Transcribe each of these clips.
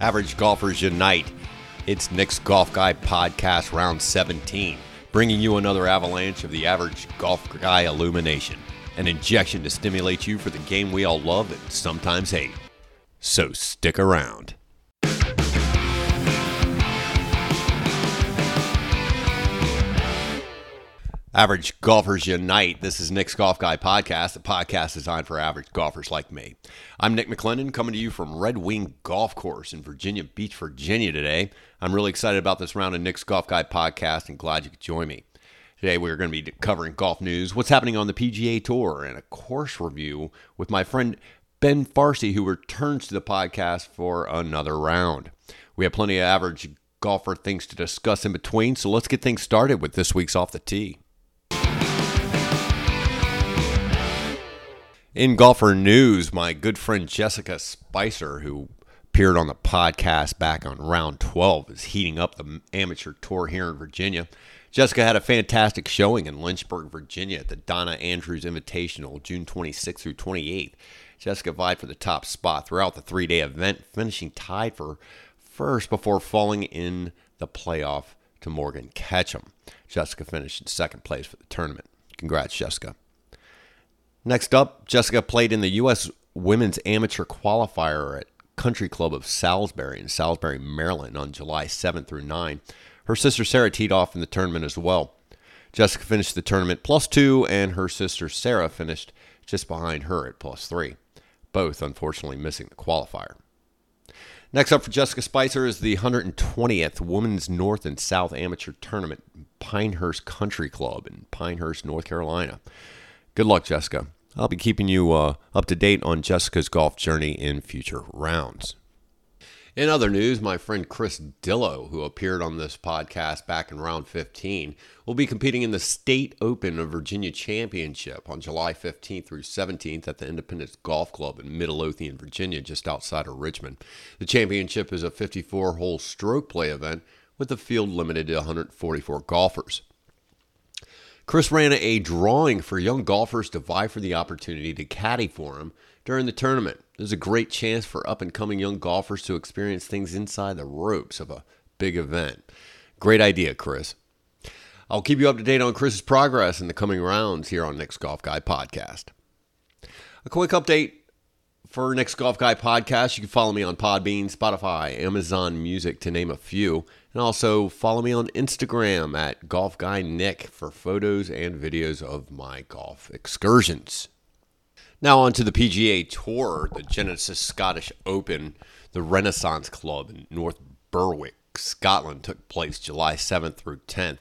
Average Golfers Unite. It's Nick's Golf Guy Podcast, round 17, bringing you another avalanche of the average golf guy illumination, an injection to stimulate you for the game we all love and sometimes hate. So stick around. Average Golfers Unite. This is Nick's Golf Guy Podcast, a podcast designed for average golfers like me. I'm Nick McClendon coming to you from Red Wing Golf Course in Virginia Beach, Virginia today. I'm really excited about this round of Nick's Golf Guy Podcast and glad you could join me. Today we're going to be covering golf news, what's happening on the PGA Tour, and a course review with my friend Ben Farsi, who returns to the podcast for another round. We have plenty of average golfer things to discuss in between, so let's get things started with this week's Off the Tee. In golfer news, my good friend Jessica Spicer, who appeared on the podcast back on round 12, is heating up the amateur tour here in Virginia. Jessica had a fantastic showing in Lynchburg, Virginia at the Donna Andrews Invitational, June 26th through 28th. Jessica vied for the top spot throughout the three day event, finishing tied for first before falling in the playoff to Morgan Ketchum. Jessica finished in second place for the tournament. Congrats, Jessica. Next up, Jessica played in the U.S. Women's Amateur Qualifier at Country Club of Salisbury in Salisbury, Maryland on July 7th through 9. Her sister Sarah teed off in the tournament as well. Jessica finished the tournament plus two, and her sister Sarah finished just behind her at plus three, both unfortunately missing the qualifier. Next up for Jessica Spicer is the 120th Women's North and South Amateur Tournament, Pinehurst Country Club in Pinehurst, North Carolina. Good luck, Jessica. I'll be keeping you uh, up to date on Jessica's golf journey in future rounds. In other news, my friend Chris Dillow, who appeared on this podcast back in round 15, will be competing in the State Open of Virginia Championship on July 15th through 17th at the Independence Golf Club in Midlothian, Virginia, just outside of Richmond. The championship is a 54 hole stroke play event with the field limited to 144 golfers. Chris ran a drawing for young golfers to vie for the opportunity to caddy for him during the tournament. There's a great chance for up and coming young golfers to experience things inside the ropes of a big event. Great idea, Chris. I'll keep you up to date on Chris's progress in the coming rounds here on Nick's Golf Guy podcast. A quick update for Nick's Golf Guy podcast. You can follow me on Podbean, Spotify, Amazon Music, to name a few. And also follow me on Instagram at Golf Guy Nick for photos and videos of my golf excursions. Now on to the PGA Tour, the Genesis Scottish Open, the Renaissance Club in North Berwick, Scotland took place July 7th through 10th.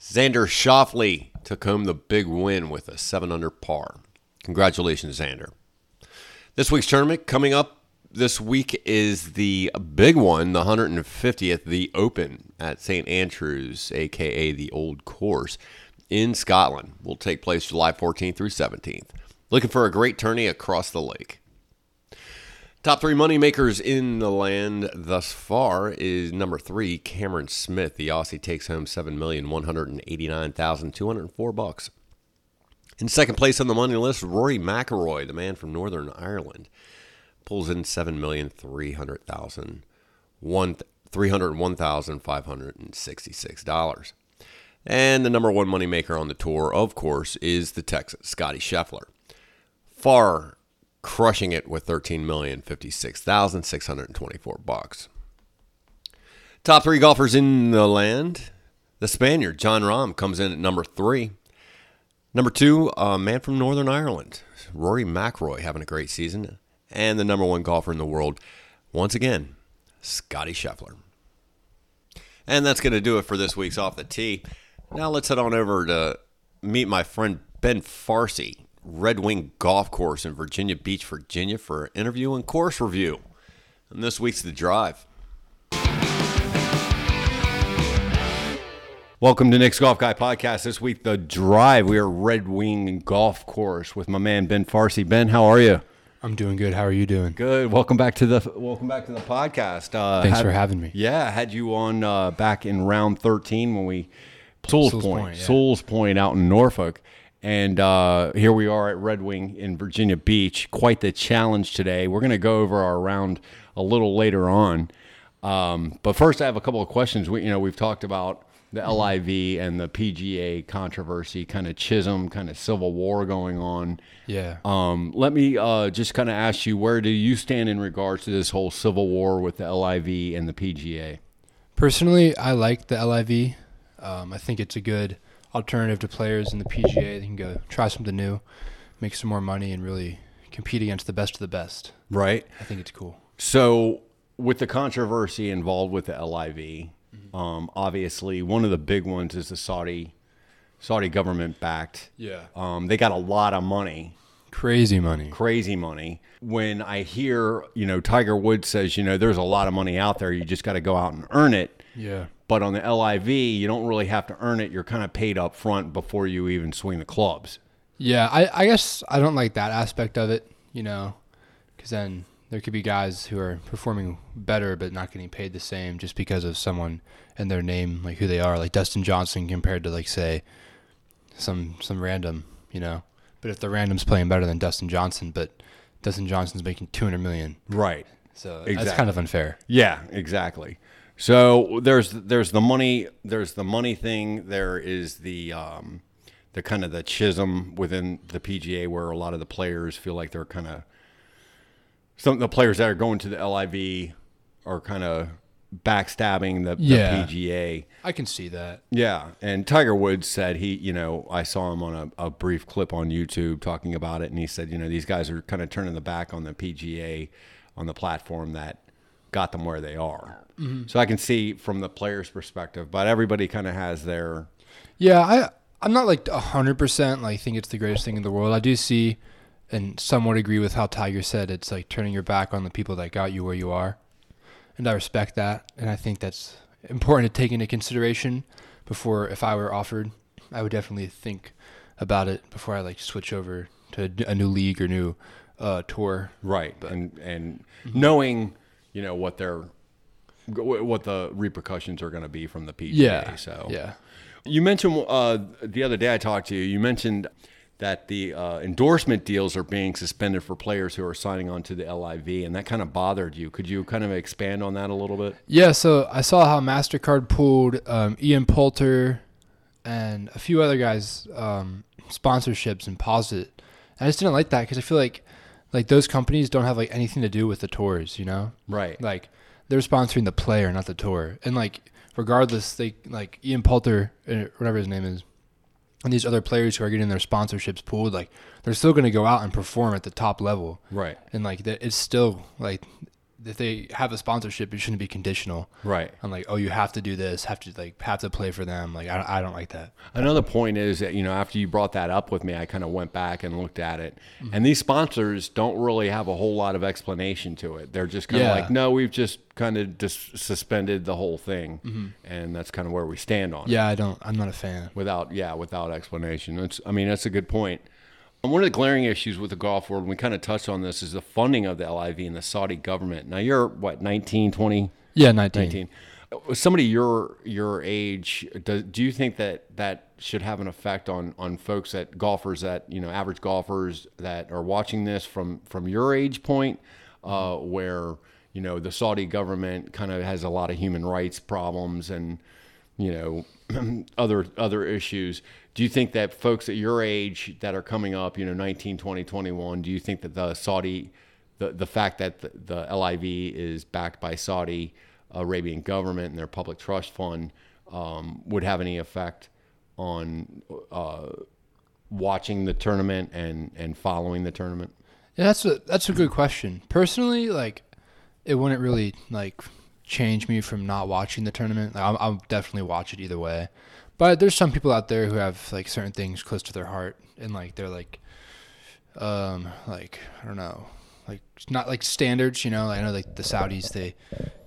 Xander Schauffele took home the big win with a 7 under par. Congratulations, Xander. This week's tournament coming up this week is the big one, the 150th, the Open at St. Andrews, aka the Old Course, in Scotland. Will take place July 14th through 17th. Looking for a great tourney across the lake. Top three moneymakers in the land thus far is number three, Cameron Smith. The Aussie takes home seven million one hundred and eighty-nine thousand two hundred four bucks. In second place on the money list, Rory McIlroy, the man from Northern Ireland pulls in seven million three hundred thousand one three hundred one thousand five hundred and sixty six dollars. And the number one moneymaker on the tour, of course, is the Texan Scottie Scheffler. Far crushing it with thirteen million fifty six thousand six hundred twenty four bucks. Top three golfers in the land. The Spaniard, Jon Rahm, comes in at number three. Number two, a man from Northern Ireland, Rory McIlroy, having a great season and the number one golfer in the world, once again, Scottie Scheffler. And that's going to do it for this week's Off the Tee. Now let's head on over to meet my friend Ben Farsi, Red Wing Golf Course in Virginia Beach, Virginia, for an interview and course review. And this week's The Drive. Welcome to Nick's Golf Guy Podcast. This week, The Drive. We are Red Wing Golf Course with my man Ben Farsi. Ben, how are you? I'm doing good. How are you doing? Good. Welcome back to the welcome back to the podcast. Uh, Thanks had, for having me. Yeah, I had you on uh, back in round 13 when we Sewells, Sewells Point, Point yeah. Sewells Point out in Norfolk, And uh, here we are at Red Wing in Virginia Beach. Quite the challenge today. We're going to go over our round a little later on. Um, but first, I have a couple of questions. We, you know, we've talked about the LIV and the PGA controversy, kind of Chisholm, kind of civil war going on. Yeah. Um, let me uh, just kind of ask you, where do you stand in regards to this whole civil war with the LIV and the PGA? Personally, I like the LIV. Um, I think it's a good alternative to players in the PGA. They can go try something new, make some more money, and really compete against the best of the best. Right. I think it's cool. So, with the controversy involved with the LIV, um, obviously one of the big ones is the Saudi Saudi government backed. Yeah. Um, they got a lot of money, Crazy money. crazy money. When I hear, you know, Tiger Woods says, you know, there's a lot of money out there, you just got to go out and earn it. Yeah. But on the LIV, you don't really have to earn it. You're kind of paid up front before you even swing the clubs. Yeah. I, I guess I don't like that aspect of it, you know, because then there could be guys who are performing better but not getting paid the same just because of someone and their name, like who they are, like Dustin Johnson compared to like say some some random, you know. But if the random's playing better than Dustin Johnson, but Dustin Johnson's making two hundred million, Right. so Exactly. that's kind of unfair. Yeah, exactly. So there's there's the money there's the money thing. There is the um, the kind of the chism within the PGA where a lot of the players feel like they're kind of some of the players that are going to the LIV are kind of backstabbing the, Yeah. the PGA. I can see that. Yeah, and Tiger Woods said he, you know, I saw him on a, a brief clip on YouTube talking about it, and he said, you know, these guys are kind of turning the back on the PGA, on the platform that got them where they are. Mm-hmm. So I can see from the player's perspective, but everybody kind of has their Yeah, I I'm not like hundred percent like think it's the greatest thing in the world. I do see and somewhat agree with how Tiger said it's like turning your back on the people that got you where you are. And I respect that and I think that's important to take into consideration before if I were offered, I would definitely think about it before I like switch over to a new league or new uh, tour. right and and knowing, you know, what their what the repercussions are going to be from the PGA. Yeah. So Yeah. You mentioned uh, the other day I talked to you. You mentioned that the uh, endorsement deals are being suspended for players who are signing on to the LIV, and that kind of bothered you. Could you kind of expand on that a little bit? Yeah, so I saw how Mastercard pulled um, Ian Poulter and a few other guys um, sponsorships and paused it. I just didn't like that because I feel like like those companies don't have like anything to do with the tours, you know? Right. Like they're sponsoring the player, not the tour. And like regardless, they like Ian Poulter, uh, whatever his name is, and these other players who are getting their sponsorships pulled, like they're still going to go out and perform at the top level Right. and like that it's still like if they have a sponsorship it shouldn't be conditional Right. i'm like oh you have to do this have to like have to play for them like i, I don't like that Another point is that, you know, after you brought that up with me, I kind of went back and looked at it. Mm-hmm. And these sponsors don't really have a whole lot of explanation to it. They're just kind of Yeah. like, no, we've just kind of just suspended the whole thing. Mm-hmm. And that's kind of where we stand on it. yeah i don't i'm not a fan without yeah without explanation it's i mean that's a good point one of the glaring issues with the golf world and we kind of touched on this is the funding of the liv and the saudi government. Now you're what 19 20 yeah 19, 19 somebody your your age do, do you think that that should have an effect on on folks that golfers that you know average golfers that are watching this from from your age point uh, where you know the Saudi government kind of has a lot of human rights problems and you know other other issues do you think that folks at your age that are coming up you know 19 20 21 do you think that the Saudi the, the fact that the, the LIV is backed by Saudi Arabian government and their public trust fund um, would have any effect on uh, watching the tournament and, and following the tournament? yeah that's a that's a good question. Personally like it wouldn't really like change me from not watching the tournament. Like, I'll, I'll definitely watch it either way but there's some people out there who have like certain things close to their heart and like they're like um like i don't know like not like standards you know i know like the saudis they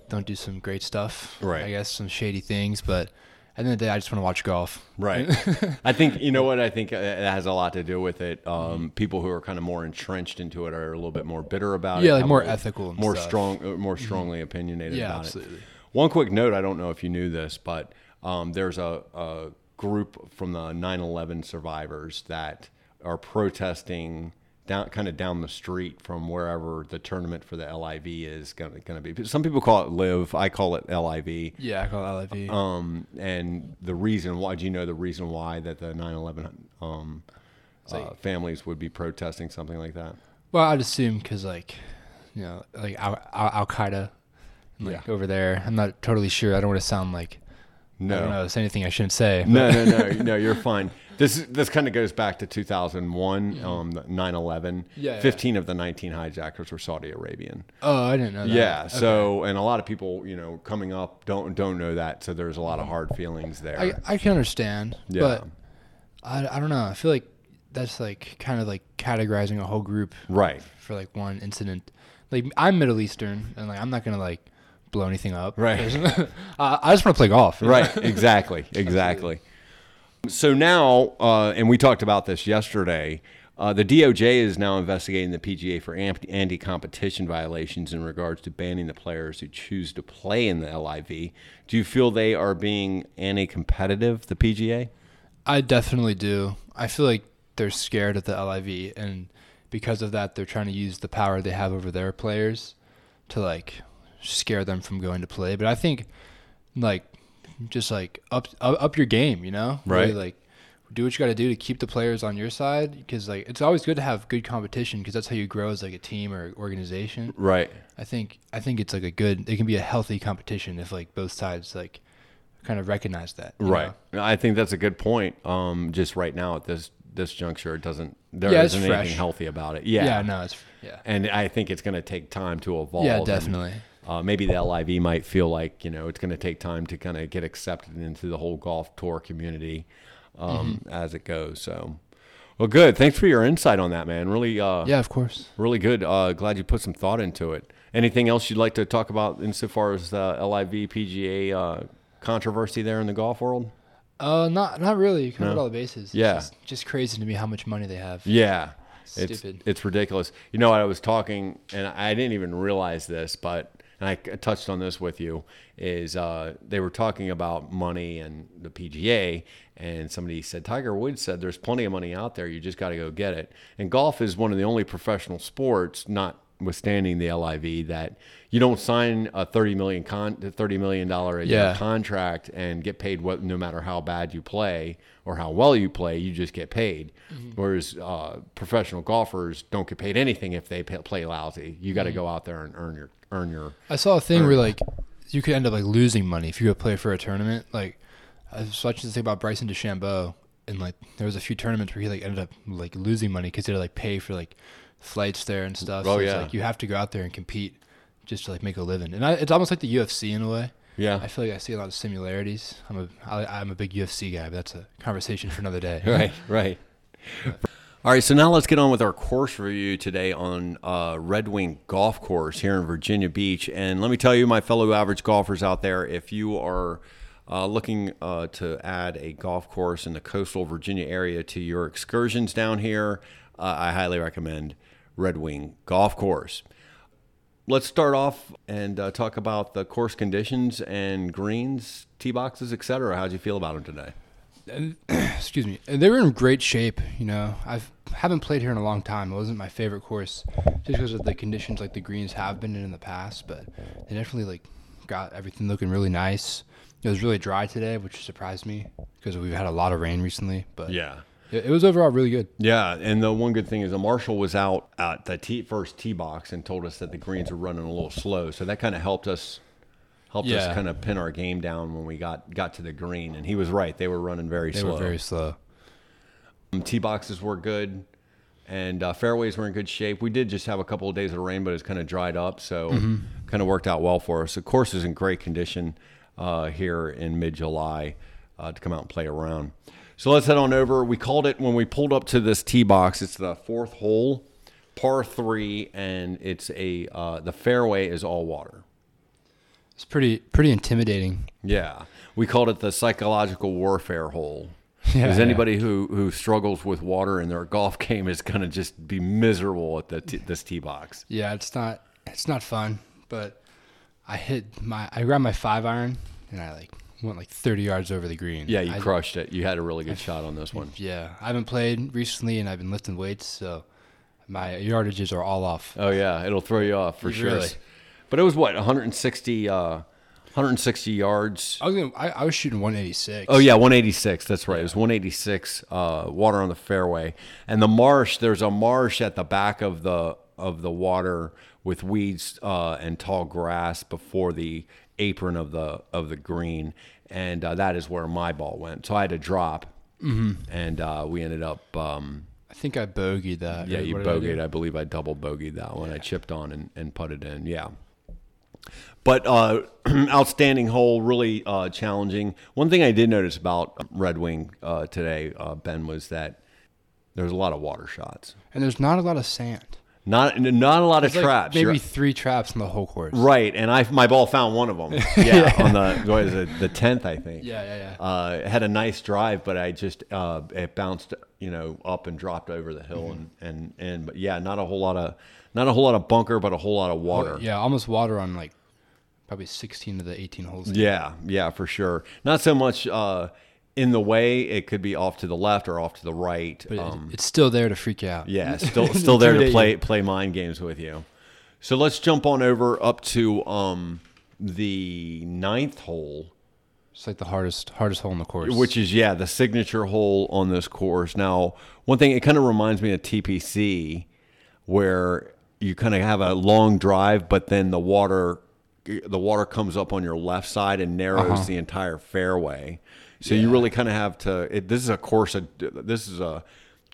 don't do some great stuff Right. i guess some shady things but at the end of the day i just want to watch golf Right. I think you know what I think it has a lot to do with it. Um, people who are kind of more entrenched into it are a little bit more bitter about it. Yeah, like more ethical and more stuff. strong, uh, more strongly opinionated Yeah, about absolutely. it. One quick note: I don't know if you knew this, but um, there's a, a group from the 9/11 survivors that are protesting down kind of down the street from wherever the tournament for the LIV is going to be. Some people call it live. I call it LIV. Yeah, I call it LIV. Um, and the reason why, do you know the reason why that the 9/11 um, uh, families would be protesting something like that? well, I'd assume because like, you know, like Al Al Qaeda, like Yeah. over there. I'm not totally sure. I don't want to sound like I don't know. It's anything I shouldn't say. No, no, no, no. You're fine. This this kind of goes back to 2001, um, 9/11. Yeah, yeah. 15 of the 19 hijackers were Saudi Arabian. Oh, I didn't know that. Yeah. So, and a lot of people, you know, coming up don't don't know that. So there's a lot of hard feelings there. I, I can understand, Yeah. but I, I don't know. I feel like that's like kind of like categorizing a whole group right. for like one incident. Like I'm Middle Eastern, and like I'm not gonna like blow anything up. Right. I, I just want to play golf. know? Right. Exactly. Exactly. So now, uh, and we talked about this yesterday. Uh, the DOJ is now investigating the PGA for anti-competition violations in regards to banning the players who choose to play in the LIV. Do you feel they are being anti-competitive, the PGA? I definitely do. I feel like they're scared of the LIV, and because of that, they're trying to use the power they have over their players to like scare them from going to play. But I think like just like up up, up your game, you know? Really, Right. like do what you got to do to keep the players on your side because like it's always good to have good competition because that's how you grow as like a team or organization. Right. I think I think it's like a good. It can be a healthy competition if like both sides like kind of recognize that. Right. know? I think that's a good point. Um, just right now at this this juncture, it doesn't there Yeah, it's not anything healthy about it. Yeah. Yeah. No. It's yeah. And I think it's going to take time to evolve. Yeah. and, Definitely. Uh, maybe the LIV might feel like you know it's going to take time to kind of get accepted into the whole golf tour community um, Mm-hmm. as it goes. So, well, good. Thanks for your insight on that, man. Really, uh, Yeah. Of course. really good. Uh, glad you put some thought into it. Anything else you'd like to talk about insofar as the LIV PGA uh, controversy there in the golf world? Uh, not not really. You covered No. all the bases. It's Yeah. just, just crazy to me how much money they have. Yeah. It's, Stupid. it's ridiculous. You know, I was talking, and I didn't even realize this, but and I touched on this with you. Is uh, they were talking about money and the PGA, and somebody said Tiger Woods said there's plenty of money out there. You just got to go get it. And golf is one of the only professional sports, notwithstanding the LIV, that you don't sign a thirty million con thirty million dollar a year Yeah. contract and get paid what no matter how bad you play or how well you play, you just get paid. Whereas uh, professional golfers don't get paid anything if they pa- play lousy. You got to go out there and earn your earn your. I saw a thing where like you could end up like losing money if you go play for a tournament. Like I was watching this thing about Bryson DeChambeau, and like there was a few tournaments where he like ended up like losing money because he had to like pay for like flights there and stuff. Oh, so yeah. like you have to go out there and compete just to like make a living. And I, it's almost like the UFC in a way. Yeah. I feel like I see a lot of similarities. I'm a I, I'm a big UFC guy, but that's a conversation for another day. Right, right. All right, so now let's get on with our course review today on uh, Red Wing Golf Course here in Virginia Beach. And let me tell you, my fellow average golfers out there, if you are uh, looking uh, to add a golf course in the coastal Virginia area to your excursions down here, uh, I highly recommend Red Wing Golf Course. Let's start off and uh, talk about the course conditions and greens, tee boxes, etc. How'd you feel about them today? and, excuse me, and they were in great shape. You know, I've haven't played here in a long time. It wasn't my favorite course, just because of the conditions like the greens have been in in the past. But they definitely like got everything looking really nice. It was really dry today, which surprised me because we've had a lot of rain recently. But Yeah. It, was overall really good. Yeah, and the one good thing is the marshal was out at the tee, first tee box and told us that the greens were running a little slow, so that kind of helped us helped us kind of pin our game down when we got got to the green. And he was right; they were running very They slow. were very slow. Um, tee boxes were good, and uh, fairways were in good shape. We did just have a couple of days of rain, but it's kind of dried up, so kind of worked out well for us. The course is in great condition uh, here in mid July uh, to come out and play around. So let's head on over. We called it when we pulled up to this tee box. It's the fourth hole, par three, and it's a uh, the fairway is all water. It's pretty pretty intimidating. Yeah, we called it the psychological warfare hole. Yeah, Because yeah. anybody who, who struggles with water in their golf game is going to just be miserable at the t- this tee box. Yeah, it's not it's not fun, but I hit my I grabbed my five iron and I like went like 30 yards over the green. Yeah, you I- crushed it. You had a really good shot on this one. Yeah, I haven't played recently, and I've been lifting weights, so my yardages are all off. Oh yeah, it'll throw you off for sure. But it was what 160, uh, 160 yards. I was gonna, I, I was shooting 186. Oh yeah, 186. That's right. It was 186. Uh, water on the fairway, and the marsh. There's a marsh at the back of the of the water with weeds uh, and tall grass before the apron of the of the green, and uh, that is where my ball went. So I had to drop, mm-hmm. and uh, we ended up. Um, I think I bogeyed that. yeah, you did I bogeyed. I, believe I double bogeyed that one. I chipped on and, and putted in. Yeah. But uh, outstanding hole, really uh, challenging. One thing I did notice about Red Wing uh, today, uh, Ben, was that there's a lot of water shots. And there's not a lot of sand. Not not a lot of It's like traps. maybe You're- three traps in the whole course. right, and I my ball found one of them. Yeah, on the what is it, the tenth, I think. Yeah, yeah, yeah. Uh, had a nice drive, but I just uh, it bounced, you know, up and dropped over the hill, and and and but yeah, not a whole lot of not a whole lot of bunker, but a whole lot of water. Yeah, almost water on like probably 16 of the 18 holes. Yeah, yeah, for sure. Not so much uh, in the way. It could be off to the left or off to the right. But Um, it's still there to freak you out. yeah, still still there to play play mind games with you. So let's jump on over up to um, the ninth hole. It's like the hardest hardest hole in the course. which is yeah the signature hole on this course now one thing it kind of reminds me of tpc where you kind of have a long drive but then the water the water comes up on your left side and narrows Uh-huh. the entire fairway so you really kind of have to it, this is a course this is a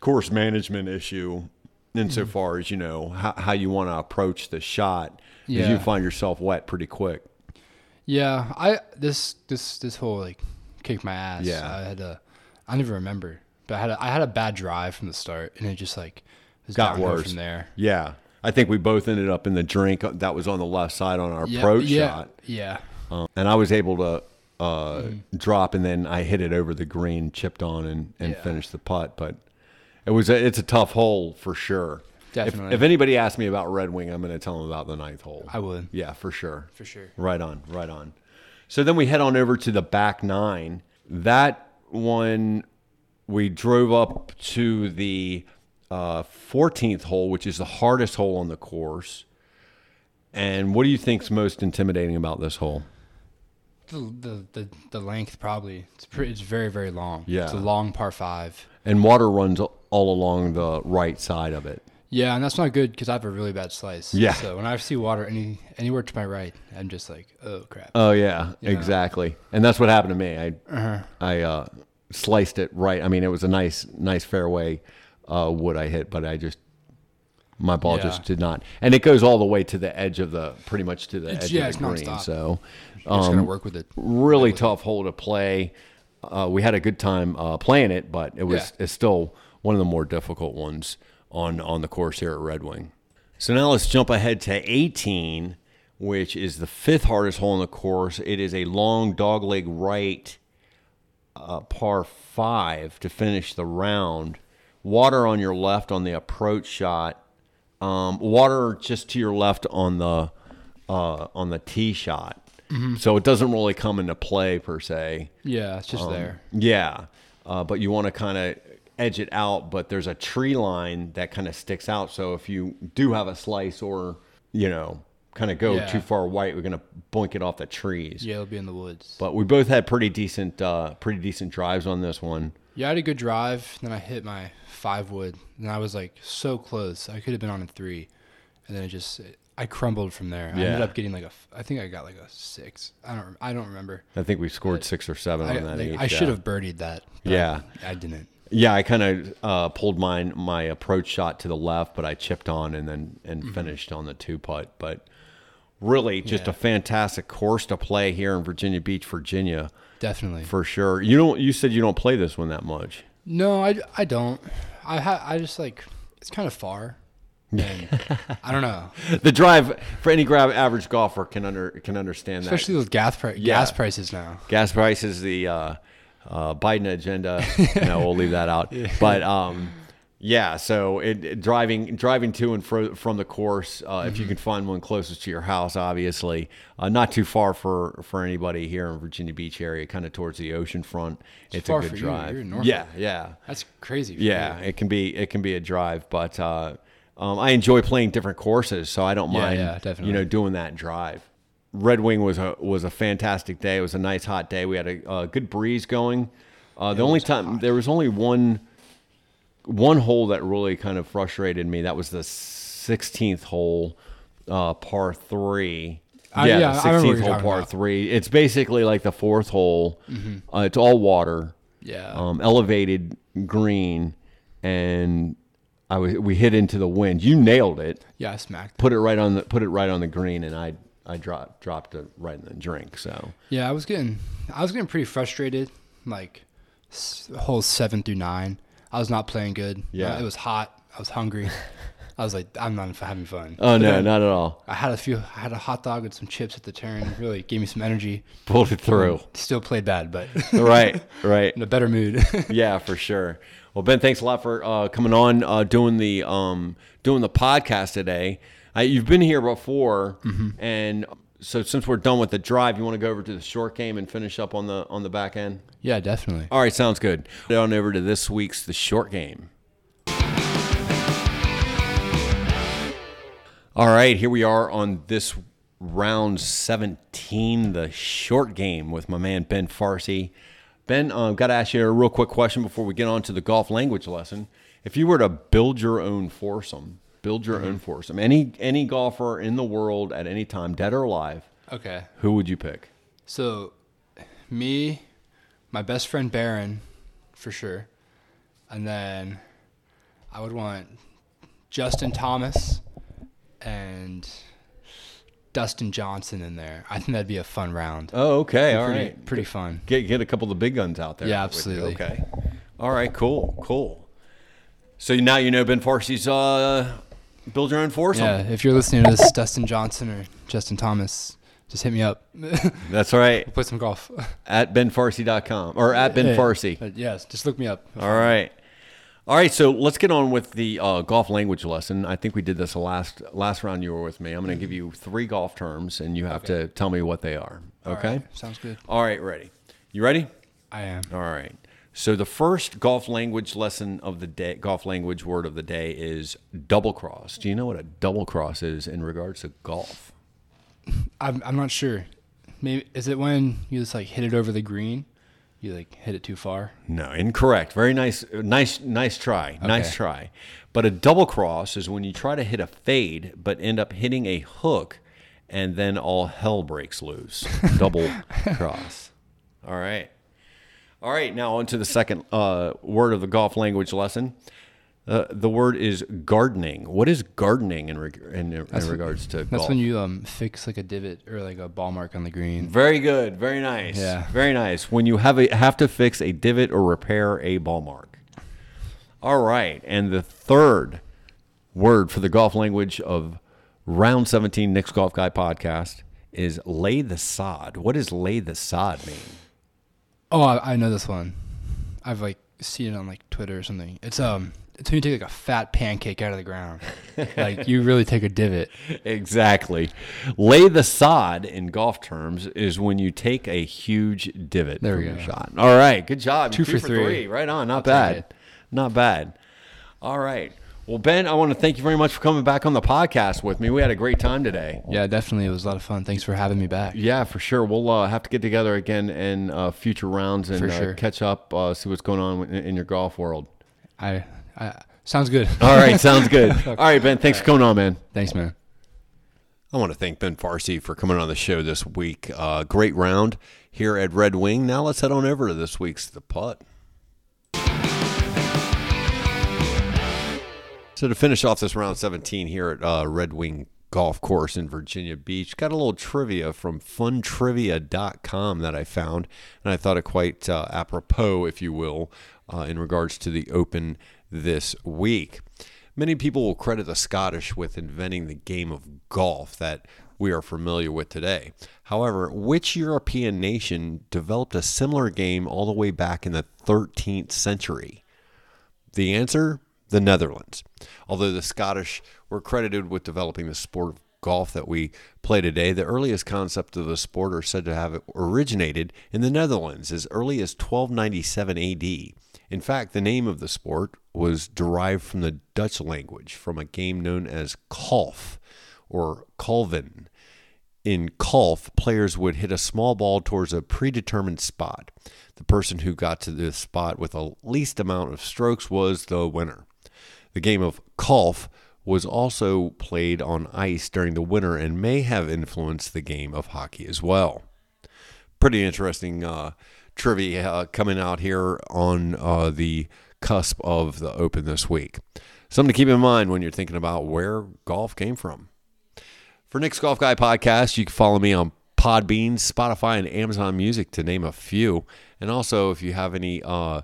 course management issue insofar as you know how, how you want to approach the shot because you find yourself wet pretty quick yeah, I this this this whole like kicked my ass. Yeah. I had a I don't even remember, but I had a, I had a bad drive from the start, and it just like was got worse from there. Yeah. I think we both ended up in the drink that was on the left side on our Yeah, approach yeah, shot. Yeah, Um, and I was able to uh, Mm. drop and then I hit it over the green, chipped on and, and Yeah. finished the putt. But it was a, it's a tough hole for sure. If- Definitely. If, anybody asks me about Red Wing, I'm going to tell them about the ninth hole. I would yeah, for sure. for sure. Right on, right on. So then we head on over to the back nine. That one, we drove up to the uh, 14th hole, which is the hardest hole on the course. And what do you think's most intimidating about this hole? The, the the the length probably it's pretty it's very very long. Yeah. it's a long par five. And water runs all along the right side of it. Yeah, and that's not good because I have a really bad slice. Yeah. So when I see water any anywhere to my right, I'm just like, oh crap. Oh yeah, Yeah. exactly. And that's what happened to me. I Uh-huh. I uh, sliced it right. I mean, it was a nice nice fairway uh, wood I hit, but I just my ball Yeah. just did not. And it goes all the way to the edge of the pretty much to the It's- edge yeah, of the green. nonstop. So I'm just um, gonna work with it. really tough hole to play. Uh, we had a good time uh, playing it, but it was Yeah. it's still one of the more difficult ones on on the course here at Red Wing. So now let's jump ahead to 18, which is the fifth hardest hole in the course. It is a long dogleg right uh, par five to finish the round. Water on your left on the approach shot. Um, water just to your left on the uh, on the tee shot. So it doesn't really come into play per se. Yeah, it's just there. Yeah, uh, but you want to kind of edge it out. But there's a tree line that kind of sticks out. So if you do have a slice or you know kind of go Yeah. too far white, we're gonna boink it off the trees. Yeah, it'll be in the woods. But we both had pretty decent, uh, pretty decent drives on this one. Yeah, I had a good drive. Then I hit my five wood, and I was like so close. I could have been on a three, and then it just I crumbled from there. I ended up getting like a. I think I got like a six. I don't, I don't remember. I think we scored six or seven I, on that. like, each, I yeah. should have birdied that. but Yeah. I didn't. Yeah, I kind of uh, pulled mine my approach shot to the left, but I chipped on and then and finished on the two putt. But really, just Mm-hmm. Yeah. a fantastic course to play here in Virginia Beach, Virginia, Definitely. for sure. You don't. You said you don't play this one that much. No, I, I don't. I ha- I just like it's kind of far. And I don't know, The drive for any grab average golfer can under can understand that. especially with gas pri- Yeah. gas prices now. gas prices, the uh, uh, Biden agenda. no, we'll leave that out. But um, Yeah, so it, it- driving driving to and fro from the course, uh, if Mm-hmm. you can find one closest to your house, obviously, uh, not too far for for anybody here in Virginia Beach area, kind of towards the ocean front. It's, far a good drive. You're yeah, yeah, That's crazy. yeah. you. It can be it can be a drive, but uh, um, I enjoy playing different courses, so I don't Yeah, mind. yeah, definitely. You know, doing that drive. Red Wing was a was a fantastic day. It was a nice hot day. We had a, a good breeze going. Uh, the only time there was only one one hole that really kind of frustrated me. That was the 16th hole, uh, par three. I- yeah, yeah, the I remember what 16th hole, par about. three. It's basically like the fourth hole. Uh, it's all water Yeah. um, elevated green, and I was we hit into the wind. You nailed it. yeah, I smacked. Put it right on the put it right on the green, and I I dropped dropped it right in the drink. So Yeah, I was getting, I was getting pretty frustrated. Like, holes seven through nine, I was not playing good. Yeah. Uh, it was hot. I was hungry. I was like, I'm not having fun. oh But no, not at all. I had a few. I had a hot dog and some chips at the turn. Really gave me some energy. Pulled it through. Still played bad, but right, right. in a better mood. Yeah, for sure. Well, Ben, thanks a lot for uh, coming on, uh, doing the um, doing the podcast today. Uh, you've been here before, and so since we're done with the drive, you want to go over to the short game and finish up on the on the back end. yeah, definitely. All right, sounds good. Head on over to this week's The Short Game. All right, here we are on this round 17, the short game with my man Ben Farsi. Ben, uh, got to ask you a real quick question before we get on to the golf language lesson. If you were to build your own foursome, build your own foursome, any any golfer in the world at any time, dead or alive, Okay. who would you pick? So, me, my best friend Baron, for sure, and then I would want Justin Thomas and Dustin Johnson in there. I think that'd be a fun round. Oh, okay, all pretty, right. pretty fun. Get get a couple of the big guns out there. Yeah, absolutely. Okay. All right. Cool. Cool. So now you know Ben Farsi's uh, build your own foursome. Yeah, if you're listening to this, Dustin Johnson or Justin Thomas, just hit me up. That's right. Play some golf. At benfarsi.com or at Ben Hey, Farsi. yes, just look me up. All right. All right, so let's get on with the uh, golf language lesson. I think we did this last last round you were with me. I'm going to give you three golf terms, and you have to tell me what they are. Okay. right, sounds good. All right, ready? You ready? I am. All right. So the first golf language lesson of the day, golf language word of the day is double cross. Do you know what a double cross is in regards to golf? I'm, I'm not sure. Maybe is it when you just like hit it over the green? You like hit it too far? No, incorrect. Very nice, nice, nice try. Nice try. But a double cross is when you try to hit a fade, but end up hitting a hook, and then all hell breaks loose. double cross. All right. All right. Now on to the second uh, word of the golf language lesson. Uh, the word is gardening. What is gardening in, reg- in, in regards to That's golf? when you um fix like a divot or like a ball mark on the green. Very good. Very nice. Yeah. Very nice. When you have a have to fix a divot or repair a ball mark. All right. And the third word for the golf language of round 17 Nick's Golf Guy podcast is lay the sod. What does lay the sod mean? Oh, I, I know this one. I've like seen it on like Twitter or something. It's um, it's when you take like a fat pancake out of the ground. like you really take a divot. Exactly. Lay the sod in golf terms is when you take a huge divot There we go. shot. All right, good job. Two for three. Right on. Not bad. Not bad. All right. Well, Ben, I want to thank you very much for coming back on the podcast with me. We had a great time today. Yeah, definitely. It was a lot of fun. Thanks for having me back. Yeah, for sure. We'll uh, have to get together again in uh, future rounds and For uh, catch up, uh, see what's going on in, in your golf world. I, I sounds good. All right, sounds good. All right, Ben, thanks for coming on, man. Thanks, man. I want to thank Ben Farsi for coming on the show this week. Uh, great round here at Red Wing. Now let's head on over to this week's The Putt. So to finish off this round 17 here at uh, Red Wing Golf Course in Virginia Beach, got a little trivia from funtrivia.com that I found, and I thought it quite uh, apropos, if you will, uh, in regards to the Open this week. Many people will credit the Scottish with inventing the game of golf that we are familiar with today. However, which European nation developed a similar game all the way back in the 13th century? The answer the Netherlands. Although the Scottish were credited with developing the sport of golf that we play today, the earliest concept of the sport are said to have originated in the Netherlands as early as 1297 AD. In fact, the name of the sport was derived from the Dutch language, from a game known as kolf or kolven. In kolf, players would hit a small ball towards a predetermined spot. The person who got to this spot with the least amount of strokes was the winner. The game of kolf was also played on ice during the winter and may have influenced the game of hockey as well. Pretty interesting uh, trivia uh, coming out here on uh, the cusp of the Open this week. Something to keep in mind when you're thinking about where golf came from. For Nick's Golf Guy podcast, you can follow me on Podbean, Spotify, and Amazon Music, to name a few. And also, if you have any uh,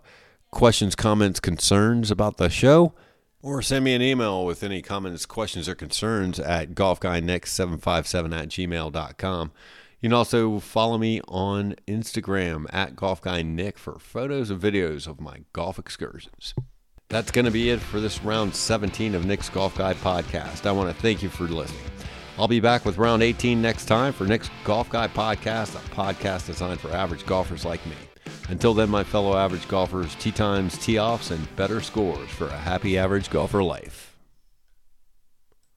questions, comments, concerns about the show, or send me an email with any comments, questions, or concerns at golfguynick757 at gmail.com. You can also follow me on Instagram at golfguynick for photos and videos of my golf excursions. That's going to be it for this round 17 of Nick's Golf Guy podcast. I want to thank you for listening. I'll be back with round 18 next time for Nick's Golf Guy podcast, a podcast designed for average golfers like me. Until then, my fellow average golfers, tee times, tee offs, and better scores for a happy average golfer life.